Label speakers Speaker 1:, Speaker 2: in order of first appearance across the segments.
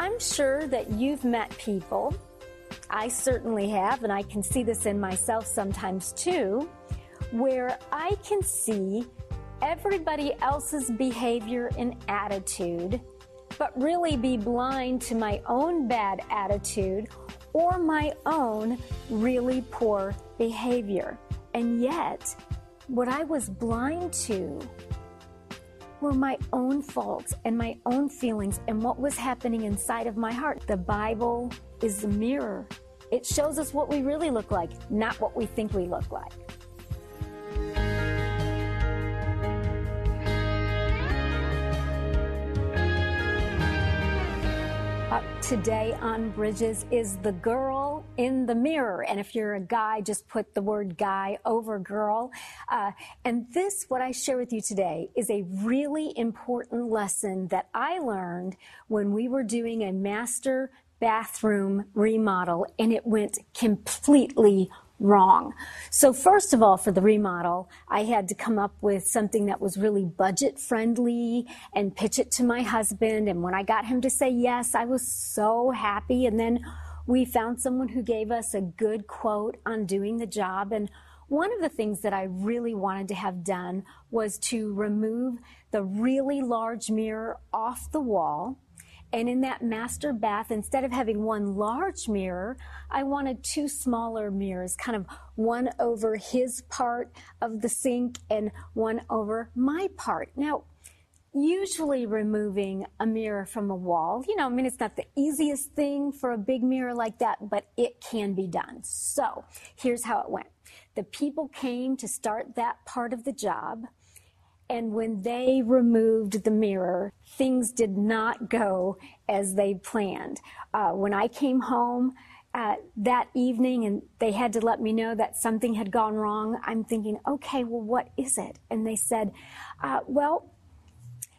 Speaker 1: I'm sure that you've met people, I certainly have, and I can see this in myself sometimes too, where I can see everybody else's behavior and attitude, but really be blind to my own bad attitude or my own really poor behavior. And yet, what I was blind to were my own faults and my own feelings and what was happening inside of my heart. The Bible is the mirror. It shows us what we really look like, not what we think we look like. Up today on Bridges is the girl in the mirror. And if you're a guy, just put the word guy over girl. Uh, and this, what I share with you today, is a really important lesson that I learned when we were doing a master bathroom remodel and it went completely wrong. So first of all, for the remodel, I had to come up with something that was really budget friendly and pitch it to my husband. And when I got him to say yes, I was so happy. And then we found someone who gave us a good quote on doing the job. And one of the things that I really wanted to have done was to remove the really large mirror off the wall and in that master bath, instead of having one large mirror, I wanted two smaller mirrors, kind of one over his part of the sink and one over my part. Now, usually removing a mirror from a wall, you know, I mean, it's not the easiest thing for a big mirror like that, but it can be done. So here's how it went. The people came to start that part of the job. And when they removed the mirror, things did not go as they planned. Uh, when I came home uh, that evening and they had to let me know that something had gone wrong, I'm thinking, okay, well, what is it? And they said, uh, well,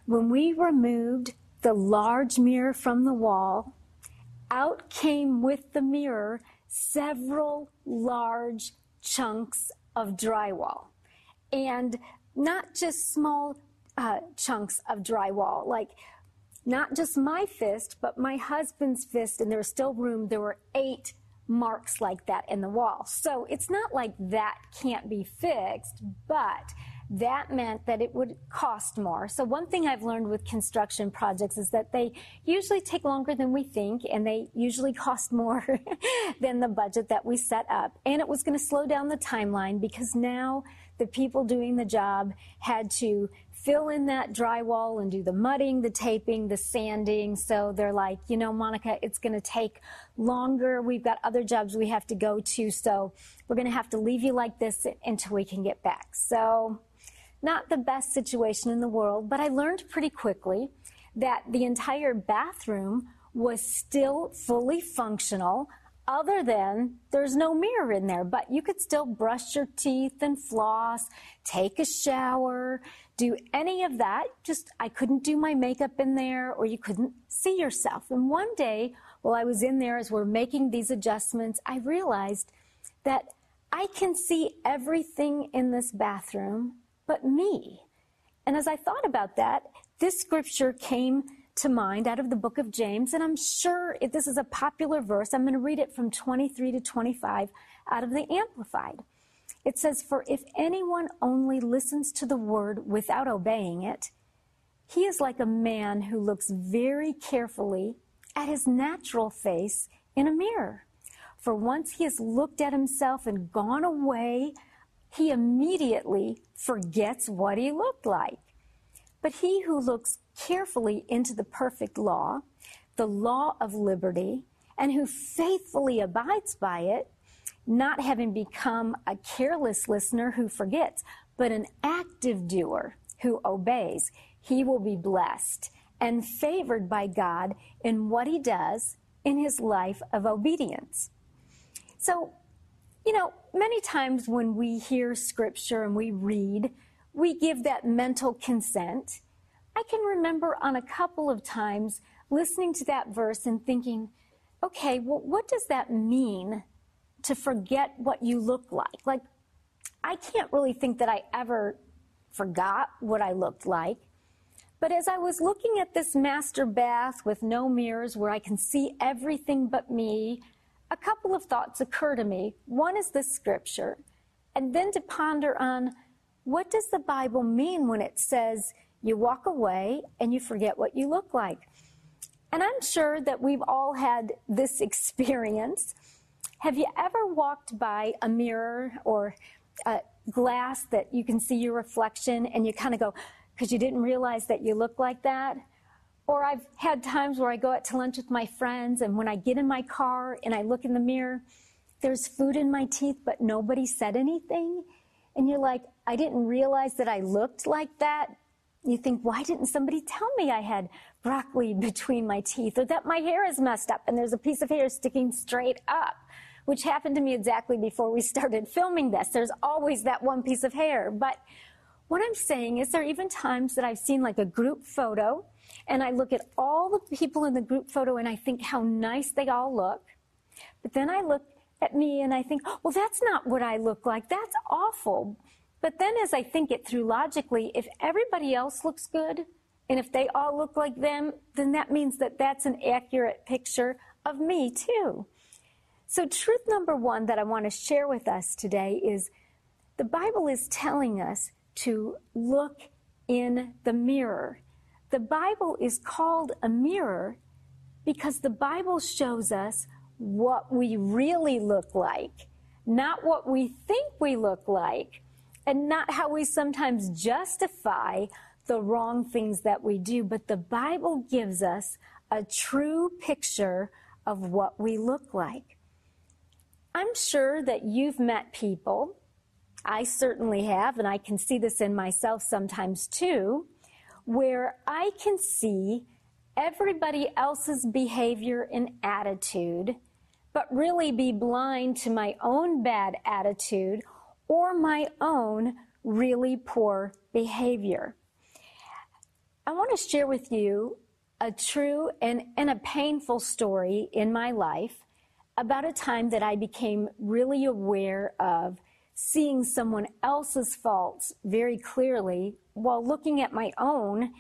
Speaker 1: when we removed the large mirror from the wall, out came with the mirror several large chunks of drywall. And not just small uh, chunks of drywall, like not just my fist, but my husband's fist, and there was still room. There were eight marks like that in the wall. So it's not like that can't be fixed, but that meant that it would cost more. So one thing I've learned with construction projects is that they usually take longer than we think and they usually cost more than the budget that we set up. And it was going to slow down the timeline because now the people doing the job had to fill in that drywall and do the mudding, the taping, the sanding. So they're like, you know, Monica, it's going to take longer. We've got other jobs we have to go to. So we're going to have to leave you like this until we can get back. So not the best situation in the world, but I learned pretty quickly that the entire bathroom was still fully functional other than there's no mirror in there, but you could still brush your teeth and floss, take a shower, do any of that. Just, I couldn't do my makeup in there or you couldn't see yourself. And one day while I was in there as we're making these adjustments, I realized that I can see everything in this bathroom but me. And as I thought about that, this scripture came to mind out of the book of James, and I'm sure if this is a popular verse, I'm going to read it from 23 to 25 out of the Amplified. It says, For if anyone only listens to the word without obeying it, he is like a man who looks very carefully at his natural face in a mirror. For once he has looked at himself and gone away he immediately forgets what he looked like. But he who looks carefully into the perfect law, the law of liberty, and who faithfully abides by it, not having become a careless listener who forgets, but an active doer who obeys, he will be blessed and favored by God in what he does in his life of obedience. So you know, many times when we hear scripture and we read, we give that mental consent. I can remember on a couple of times listening to that verse and thinking, okay, well, what does that mean to forget what you look like? Like, I can't really think that I ever forgot what I looked like. But as I was looking at this master bath with no mirrors where I can see everything but me, a couple of thoughts occur to me. One is the scripture, and then to ponder on what does the Bible mean when it says you walk away and you forget what you look like? And I'm sure that we've all had this experience. Have you ever walked by a mirror or a glass that you can see your reflection and you kind of go, because you didn't realize that you look like that? Or I've had times where I go out to lunch with my friends, and when I get in my car and I look in the mirror, there's food in my teeth, but nobody said anything. And you're like, I didn't realize that I looked like that. You think, why didn't somebody tell me I had broccoli between my teeth or that my hair is messed up and there's a piece of hair sticking straight up? Which happened to me exactly before we started filming this. There's always that one piece of hair. But what I'm saying is, there are even times that I've seen like a group photo and I look at all the people in the group photo and I think how nice they all look. But then I look at me and I think, well, that's not what I look like. That's awful. But then as I think it through logically, if everybody else looks good and if they all look like them, then that means that that's an accurate picture of me too. So truth number one that I want to share with us today is the Bible is telling us to look in the mirror. The Bible is called a mirror because the Bible shows us what we really look like, not what we think we look like, and not how we sometimes justify the wrong things that we do. But the Bible gives us a true picture of what we look like. I'm sure that you've met people, I certainly have, and I can see this in myself sometimes too where I can see everybody else's behavior and attitude, but really be blind to my own bad attitude or my own really poor behavior. I want to share with you a true and, and a painful story in my life about a time that I became really aware of seeing someone else's faults very clearly while looking at my own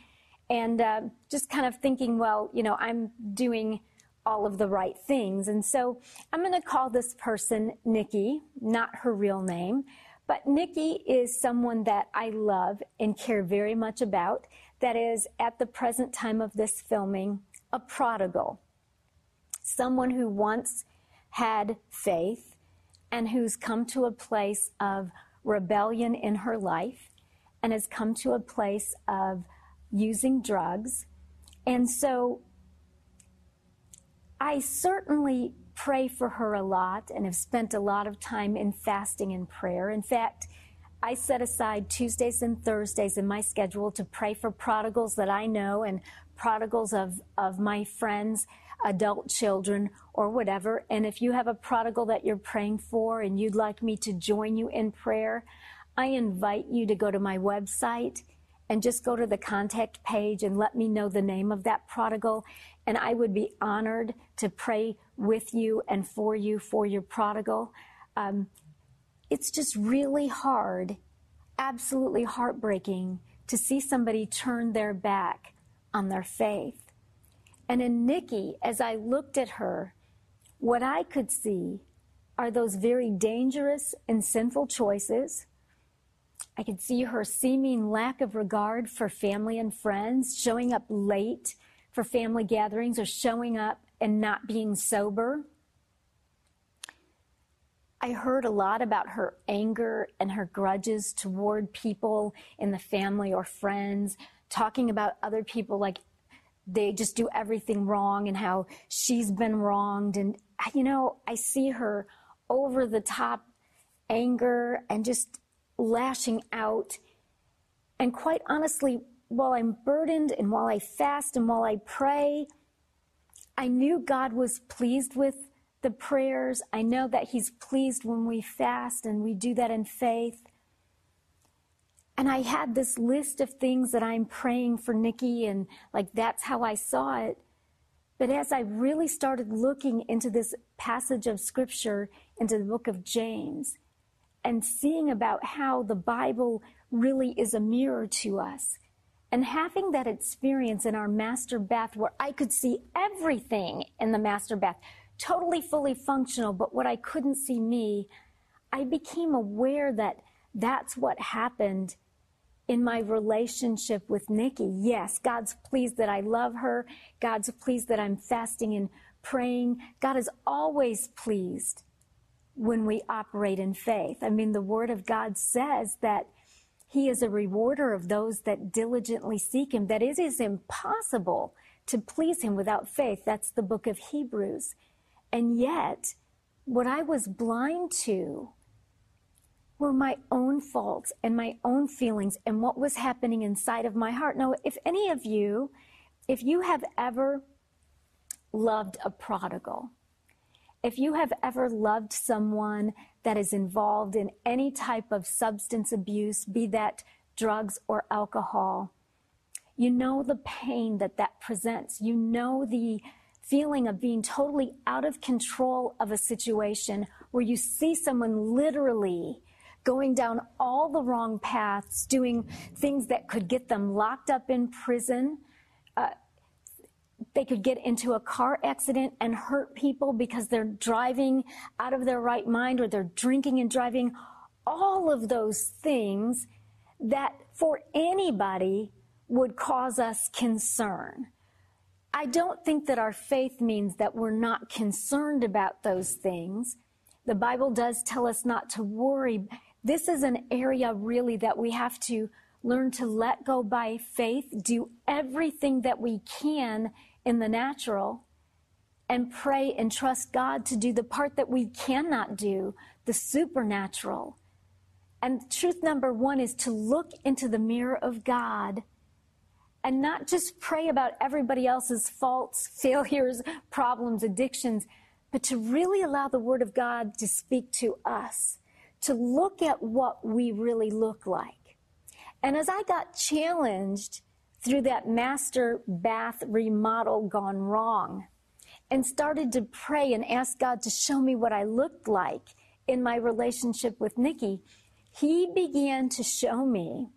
Speaker 1: and uh, just kind of thinking, well, you know, I'm doing all of the right things. And so I'm going to call this person Nikki, not her real name. But Nikki is someone that I love and care very much about. That is, at the present time of this filming, a prodigal. Someone who once had faith and who's come to a place of rebellion in her life and has come to a place of using drugs. And so I certainly pray for her a lot and have spent a lot of time in fasting and prayer. In fact, I set aside Tuesdays and Thursdays in my schedule to pray for prodigals that I know and prodigals of, of my friends, adult children, or whatever. And if you have a prodigal that you're praying for and you'd like me to join you in prayer, I invite you to go to my website and just go to the contact page and let me know the name of that prodigal. And I would be honored to pray with you and for you for your prodigal. Um, it's just really hard, absolutely heartbreaking to see somebody turn their back on their faith. And in Nikki, as I looked at her, what I could see are those very dangerous and sinful choices I could see her seeming lack of regard for family and friends, showing up late for family gatherings or showing up and not being sober. I heard a lot about her anger and her grudges toward people in the family or friends, talking about other people like they just do everything wrong and how she's been wronged. And, you know, I see her over the top anger and just lashing out. And quite honestly, while I'm burdened and while I fast and while I pray, I knew God was pleased with the prayers. I know that He's pleased when we fast and we do that in faith. And I had this list of things that I'm praying for Nikki, and like that's how I saw it. But as I really started looking into this passage of scripture, into the book of James, and seeing about how the Bible really is a mirror to us And having that experience in our master bath where I could see everything in the master bath, totally fully functional, but what I couldn't see me, I became aware that that's what happened in my relationship with Nikki. Yes, God's pleased that I love her. God's pleased that I'm fasting and praying. God is always pleased when we operate in faith. I mean, the Word of God says that he is a rewarder of those that diligently seek him, that it is impossible to please him without faith. That's the book of Hebrews. And yet, what I was blind to were my own faults and my own feelings and what was happening inside of my heart. Now, if any of you, if you have ever loved a prodigal, if you have ever loved someone that is involved in any type of substance abuse, be that drugs or alcohol, you know the pain that that presents. You know the feeling of being totally out of control of a situation where you see someone literally going down all the wrong paths, doing things that could get them locked up in prison, uh, they could get into a car accident and hurt people because they're driving out of their right mind or they're drinking and driving. All of those things that for anybody would cause us concern. I don't think that our faith means that we're not concerned about those things. The Bible does tell us not to worry. This is an area really that we have to learn to let go by faith, do everything that we can in the natural and pray and trust God to do the part that we cannot do, the supernatural. And truth number one is to look into the mirror of God and not just pray about everybody else's faults, failures, problems, addictions, but to really allow the Word of God to speak to us, to look at what we really look like. And as I got challenged through that master bath remodel gone wrong and started to pray and ask God to show me what I looked like in my relationship with Nikki, he began to show me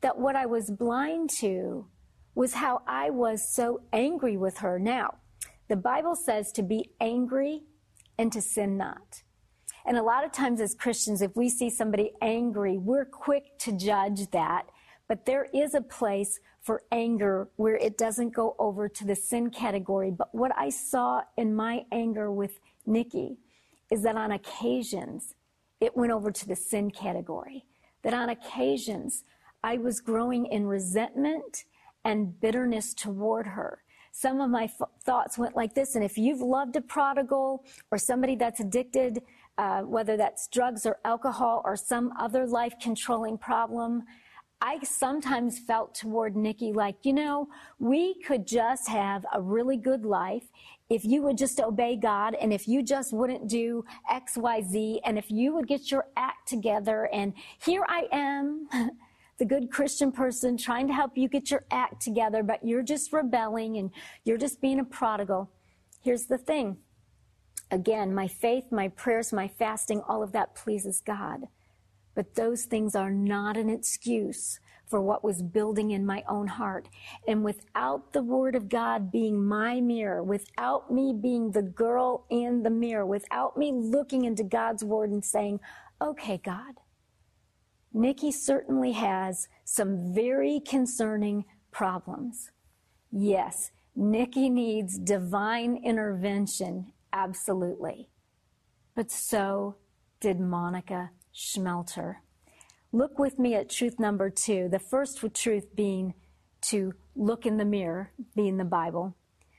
Speaker 1: that what I was blind to was how I was so angry with her. Now, the Bible says to be angry and to sin not. And a lot of times as Christians, if we see somebody angry, we're quick to judge that. But there is a place for anger where it doesn't go over to the sin category. But what I saw in my anger with Nikki is that on occasions it went over to the sin category. That on occasions I was growing in resentment and bitterness toward her. Some of my f- thoughts went like this, and if you've loved a prodigal or somebody that's addicted, uh, whether that's drugs or alcohol or some other life controlling problem, I sometimes felt toward Nikki like, you know, we could just have a really good life if you would just obey God and if you just wouldn't do X, Y, Z and if you would get your act together and here I am, the good Christian person trying to help you get your act together, but you're just rebelling and you're just being a prodigal. Here's the thing. Again, my faith, my prayers, my fasting, all of that pleases God. But those things are not an excuse for what was building in my own heart. And without the Word of God being my mirror, without me being the girl in the mirror, without me looking into God's Word and saying, okay, God, Nikki certainly has some very concerning problems. Yes, Nikki needs divine intervention, absolutely. But so did Monica Schmelter. Look with me at truth number two. The first truth being to look in the mirror, being the Bible.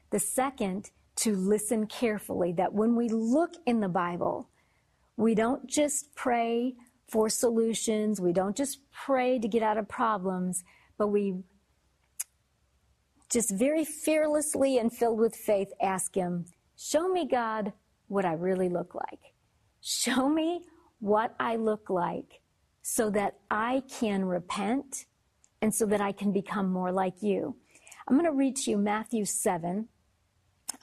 Speaker 1: The second, to listen carefully, that when we look in the Bible, we don't just pray for solutions, we don't just pray to get out of problems, but we just very fearlessly and filled with faith ask Him, Show me, God, what I really look like. Show me what I look like so that I can repent and so that I can become more like you. I'm going to read to you Matthew 7,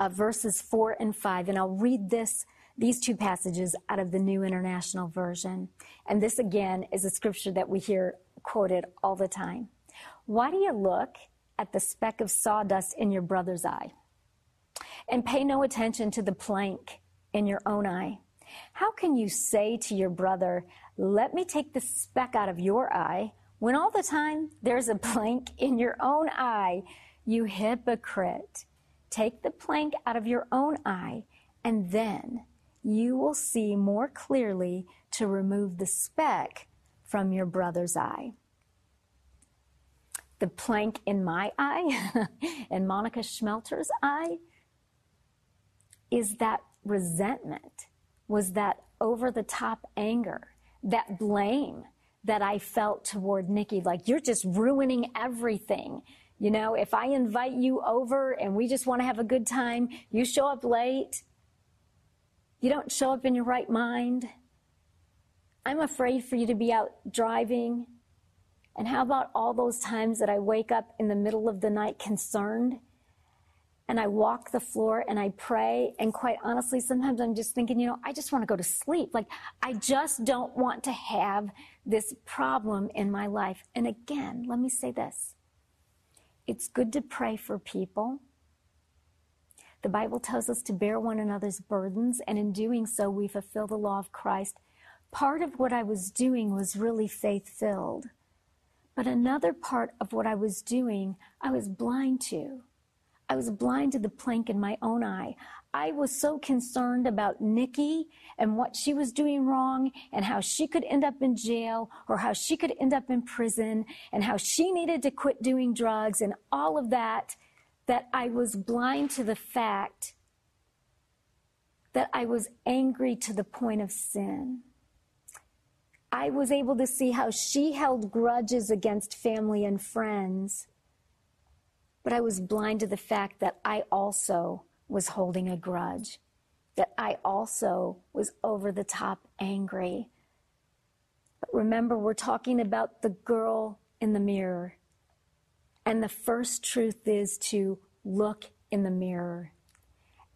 Speaker 1: uh, verses 4 and 5, and I'll read this, these two passages out of the New International Version. And this again is a scripture that we hear quoted all the time. Why do you look at the speck of sawdust in your brother's eye and pay no attention to the plank in your own eye? How can you say to your brother, Let me take the speck out of your eye, when all the time there's a plank in your own eye? You hypocrite. Take the plank out of your own eye, and then you will see more clearly to remove the speck from your brother's eye. The plank in my eye and Monica Schmelter's eye is that resentment, was that over the top anger, that blame that I felt toward Nikki. Like, you're just ruining everything. You know, if I invite you over and we just want to have a good time, you show up late, you don't show up in your right mind. I'm afraid for you to be out driving. And how about all those times that I wake up in the middle of the night concerned and I walk the floor and I pray. And quite honestly, sometimes I'm just thinking, you know, I just want to go to sleep. Like, I just don't want to have this problem in my life. And again, let me say this it's good to pray for people. The Bible tells us to bear one another's burdens, and in doing so, we fulfill the law of Christ. Part of what I was doing was really faith filled. But another part of what I was doing, I was blind to. I was blind to the plank in my own eye. I was so concerned about Nikki and what she was doing wrong and how she could end up in jail or how she could end up in prison and how she needed to quit doing drugs and all of that, that I was blind to the fact that I was angry to the point of sin. I was able to see how she held grudges against family and friends but I was blind to the fact that I also was holding a grudge, that I also was over the top angry. But remember, we're talking about the girl in the mirror. And the first truth is to look in the mirror.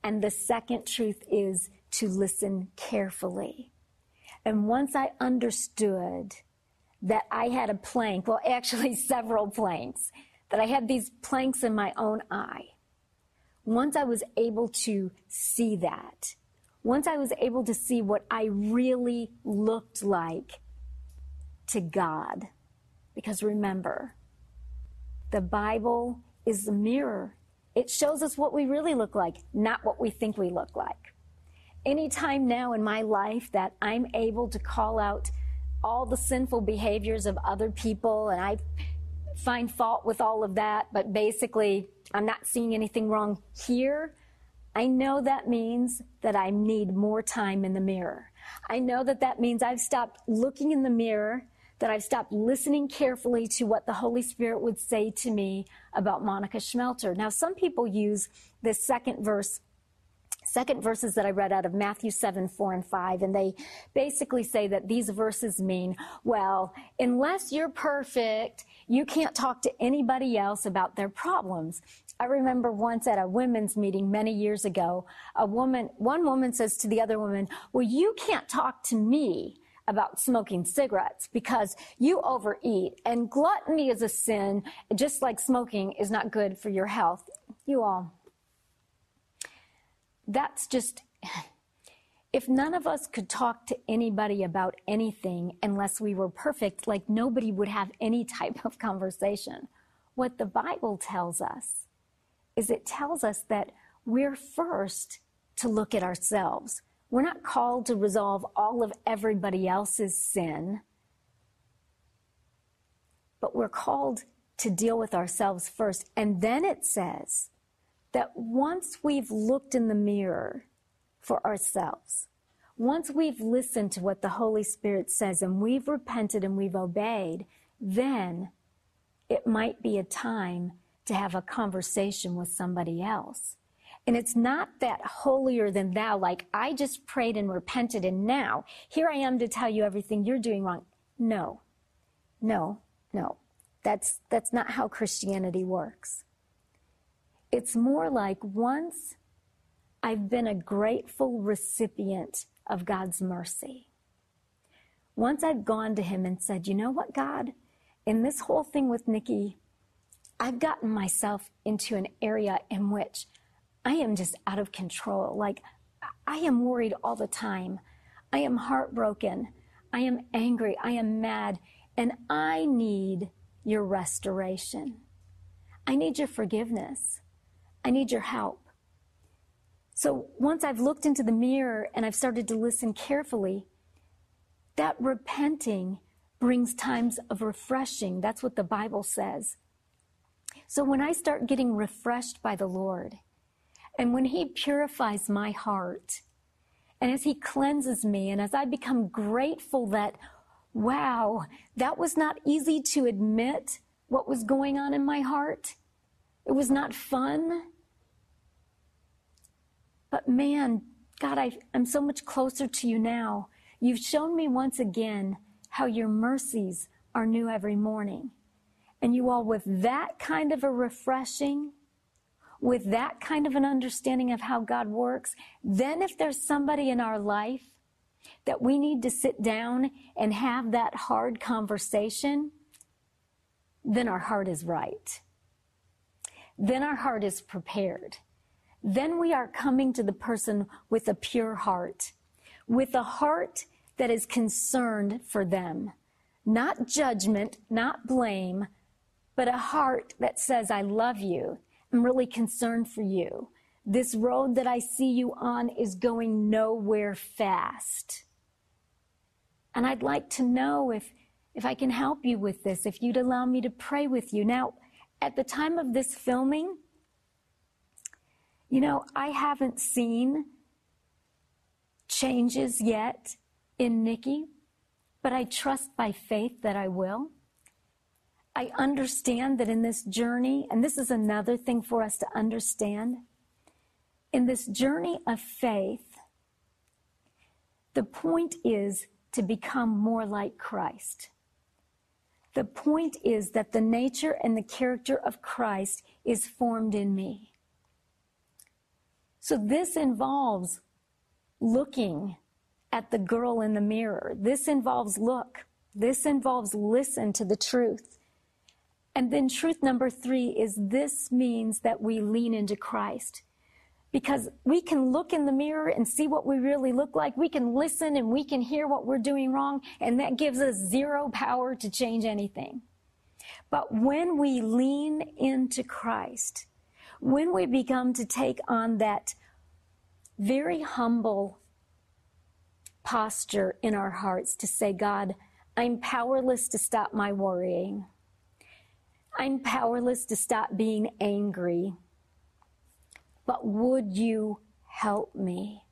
Speaker 1: And the second truth is to listen carefully. And once I understood that I had a plank, well, actually several planks, that I had these planks in my own eye. Once I was able to see that, once I was able to see what I really looked like to God, because remember, the Bible is the mirror. It shows us what we really look like, not what we think we look like. Anytime now in my life that I'm able to call out all the sinful behaviors of other people and I find fault with all of that, but basically, I'm not seeing anything wrong here. I know that means that I need more time in the mirror. I know that that means I've stopped looking in the mirror, that I've stopped listening carefully to what the Holy Spirit would say to me about Monica Schmelter. Now, some people use this second verse second verses that I read out of Matthew 7, 4 and 5. And they basically say that these verses mean, well, unless you're perfect, you can't talk to anybody else about their problems. I remember once at a women's meeting many years ago, a woman, one woman says to the other woman, well, you can't talk to me about smoking cigarettes because you overeat and gluttony is a sin, just like smoking is not good for your health. You all, that's just, if none of us could talk to anybody about anything unless we were perfect, like nobody would have any type of conversation. What the Bible tells us is it tells us that we're first to look at ourselves. We're not called to resolve all of everybody else's sin, but we're called to deal with ourselves first. And then it says, that once we've looked in the mirror for ourselves, once we've listened to what the Holy Spirit says and we've repented and we've obeyed, then it might be a time to have a conversation with somebody else. And it's not that holier than thou, like I just prayed and repented and now here I am to tell you everything you're doing wrong. No, no, no. That's, that's not how Christianity works. It's more like once I've been a grateful recipient of God's mercy. Once I've gone to Him and said, you know what, God, in this whole thing with Nikki, I've gotten myself into an area in which I am just out of control. Like, I am worried all the time. I am heartbroken. I am angry. I am mad. And I need your restoration. I need your forgiveness. I need your help. So once I've looked into the mirror and I've started to listen carefully, that repenting brings times of refreshing. That's what the Bible says. So when I start getting refreshed by the Lord, and when He purifies my heart, and as He cleanses me, and as I become grateful that, wow, that was not easy to admit what was going on in my heart. It was not fun. But man, God, I, I'm so much closer to you now. You've shown me once again how your mercies are new every morning. And you all, with that kind of a refreshing, with that kind of an understanding of how God works, then if there's somebody in our life that we need to sit down and have that hard conversation, then our heart is right. Then our heart is prepared. Then we are coming to the person with a pure heart, with a heart that is concerned for them. Not judgment, not blame, but a heart that says, I love you. I'm really concerned for you. This road that I see you on is going nowhere fast. And I'd like to know if, if I can help you with this, if you'd allow me to pray with you. Now, at the time of this filming, you know, I haven't seen changes yet in Nikki, but I trust by faith that I will. I understand that in this journey, and this is another thing for us to understand, in this journey of faith, the point is to become more like Christ. The point is that the nature and the character of Christ is formed in me. So this involves looking at the girl in the mirror. This involves look. This involves listen to the truth. And then truth number three is this means that we lean into Christ. Because we can look in the mirror and see what we really look like. We can listen and we can hear what we're doing wrong. And that gives us zero power to change anything. But when we lean into Christ, when we become to take on that very humble posture in our hearts to say, God, I'm powerless to stop my worrying. I'm powerless to stop being angry. But would you help me?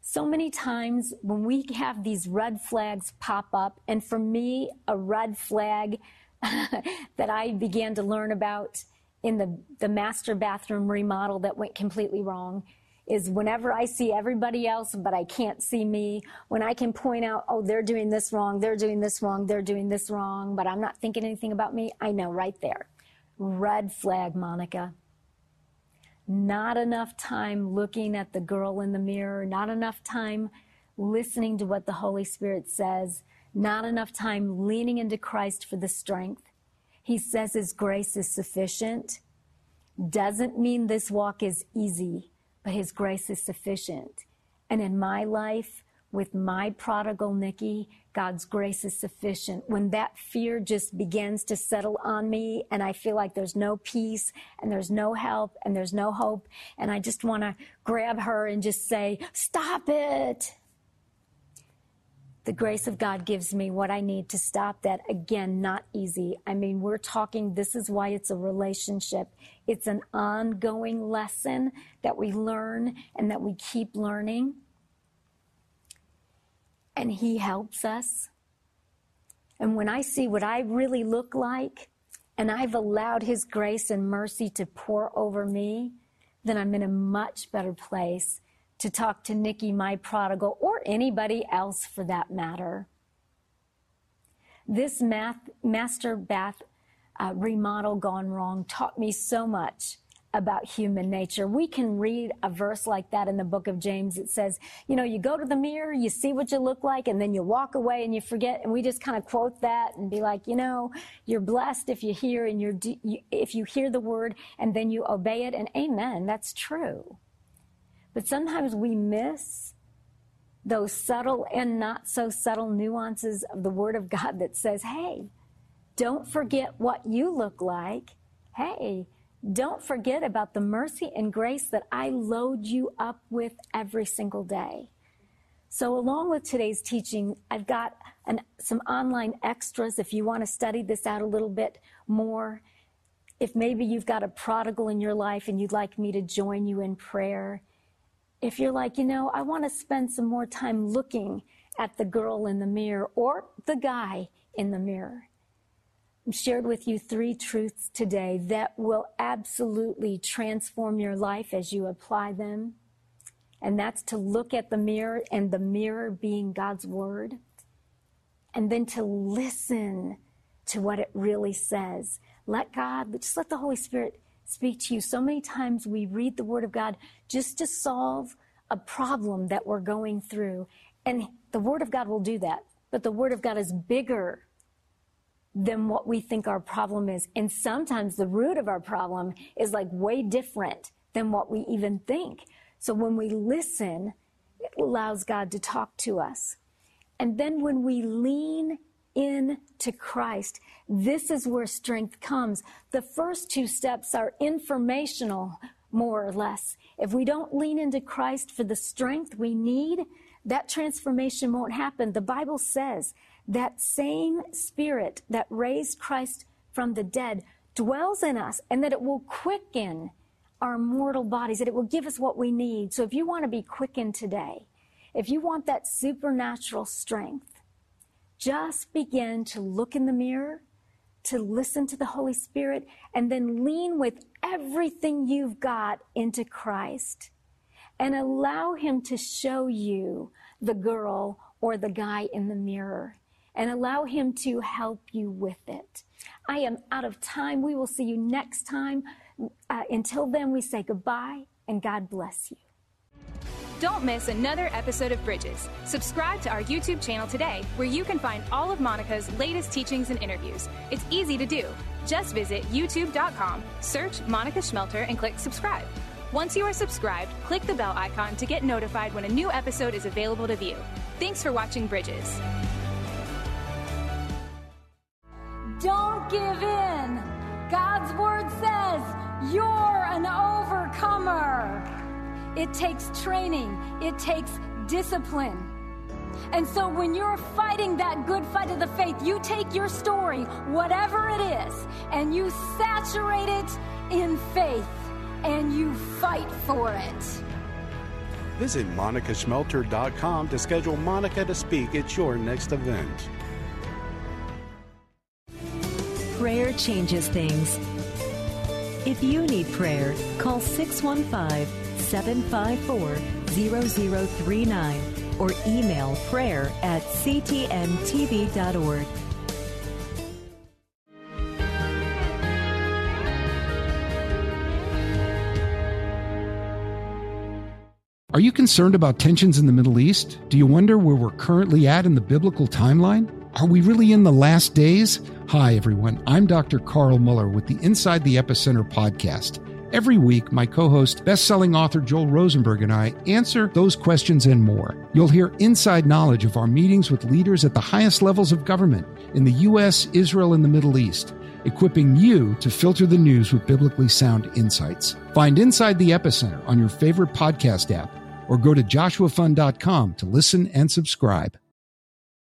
Speaker 1: So many times when we have these red flags pop up, and for me, a red flag that I began to learn about in the, the master bathroom remodel that went completely wrong is whenever I see everybody else, but I can't see me, when I can point out, oh, they're doing this wrong, they're doing this wrong, they're doing this wrong, but I'm not thinking anything about me, I know right there. Red flag, Monica. Not enough time looking at the girl in the mirror, not enough time listening to what the Holy Spirit says, not enough time leaning into Christ for the strength. He says His grace is sufficient. Doesn't mean this walk is easy but His grace is sufficient. And in my life, with my prodigal Nikki, God's grace is sufficient. When that fear just begins to settle on me and I feel like there's no peace and there's no help and there's no hope, and I just want to grab her and just say, Stop it! The grace of God gives me what I need to stop that. Again, not easy. I mean, we're talking, this is why it's a relationship. It's an ongoing lesson that we learn and that we keep learning. And He helps us. And when I see what I really look like, and I've allowed His grace and mercy to pour over me, then I'm in a much better place to talk to Nikki, my prodigal, or anybody else for that matter. This math, master bath uh, remodel gone wrong taught me so much about human nature. We can read a verse like that in the book of James. It says, you know, you go to the mirror, you see what you look like, and then you walk away and you forget. And we just kind of quote that and be like, you know, you're blessed if you hear and you're, if you hear the word and then you obey it. And amen. That's true. But sometimes we miss those subtle and not so subtle nuances of the word of God that says, hey, don't forget what you look like. Hey, don't forget about the mercy and grace that I load you up with every single day. So, along with today's teaching, I've got an, some online extras if you want to study this out a little bit more. If maybe you've got a prodigal in your life and you'd like me to join you in prayer. If you're like, you know, I want to spend some more time looking at the girl in the mirror or the guy in the mirror I've shared with you three truths today that will absolutely transform your life as you apply them. And that's to look at the mirror and the mirror being God's word. And then to listen to what it really says. Let God, just let the Holy Spirit speak to you. So many times we read the word of God just to solve a problem that we're going through. And the word of God will do that. But the word of God is bigger than what we think our problem is. And sometimes the root of our problem is like way different than what we even think. So when we listen, it allows God to talk to us. And then when we lean in to Christ, this is where strength comes. The first two steps are informational, more or less. If we don't lean into Christ for the strength we need, that transformation won't happen. The Bible says that same spirit that raised Christ from the dead dwells in us and that it will quicken our mortal bodies, that it will give us what we need. So if you want to be quickened today, if you want that supernatural strength, just begin to look in the mirror, to listen to the Holy Spirit, and then lean with everything you've got into Christ and allow Him to show you the girl or the guy in the mirror and allow Him to help you with it. I am out of time. We will see you next time. Uh, until then, we say goodbye and God bless you.
Speaker 2: Don't miss another episode of Bridges. Subscribe to our YouTube channel today, where you can find all of Monica's latest teachings and interviews. It's easy to do. Just visit youtube.com, search Monica Schmelter, and click subscribe. Once you are subscribed, click the bell icon to get notified when a new episode is available to view. Thanks for watching Bridges.
Speaker 1: Don't give in. God's word says you're an overcomer. It takes training, it takes discipline. And so when you're fighting that good fight of the faith, you take your story, whatever it is, and you saturate it in faith and you fight for it.
Speaker 3: Visit monicaschmelter.com to schedule Monica to speak at your next event.
Speaker 4: Prayer changes things. If you need prayer, call 615 754 0039 or email prayer at ctntv.org.
Speaker 5: Are you concerned about tensions in the Middle East? Do you wonder where we're currently at in the biblical timeline? Are we really in the last days? Hi, everyone. I'm Dr. Carl Muller with the Inside the Epicenter podcast. Every week, my co host, best selling author Joel Rosenberg, and I answer those questions and more. You'll hear inside knowledge of our meetings with leaders at the highest levels of government in the U.S., Israel, and the Middle East, equipping you to filter the news with biblically sound insights. Find Inside the Epicenter on your favorite podcast app or go to joshuafund.com to listen and subscribe.